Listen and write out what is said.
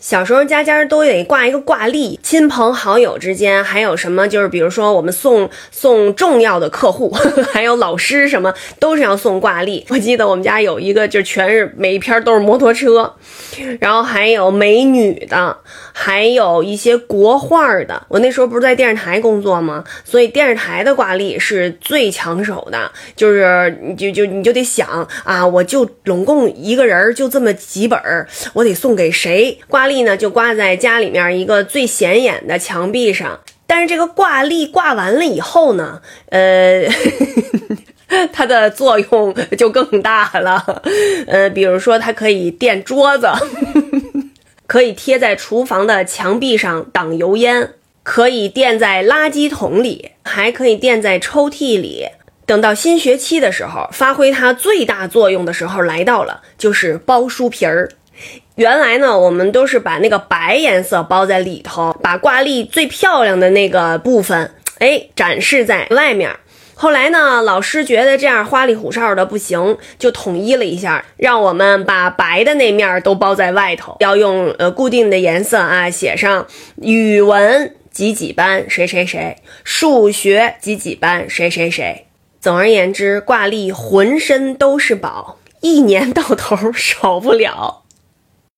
小时候家家都得挂一个挂历，亲朋好友之间还有什么？就是比如说我们送送重要的客户，还有老师什么，都是要送挂历。我记得我们家有一个，就全是每一篇都是摩托车，然后还有美女的，还有一些国画的。我那时候不是在电视台工作吗？所以电视台的挂历是最抢手的，就是你就就你就得想啊，我就拢共一个人就这么几本，我得送给谁挂。历呢就挂在家里面一个最显眼的墙壁上，但是这个挂历挂完了以后呢，呃，它的作用就更大了，呃，比如说它可以垫桌子，可以贴在厨房的墙壁上挡油烟，可以垫在垃圾桶里，还可以垫在抽屉里。等到新学期的时候，发挥它最大作用的时候来到了，就是包书皮儿。原来呢，我们都是把那个白颜色包在里头，把挂历最漂亮的那个部分，哎，展示在外面。后来呢，老师觉得这样花里胡哨的不行，就统一了一下，让我们把白的那面都包在外头，要用呃固定的颜色啊，写上语文几几班谁谁谁，数学几几班谁谁谁。总而言之，挂历浑身都是宝，一年到头 少不了。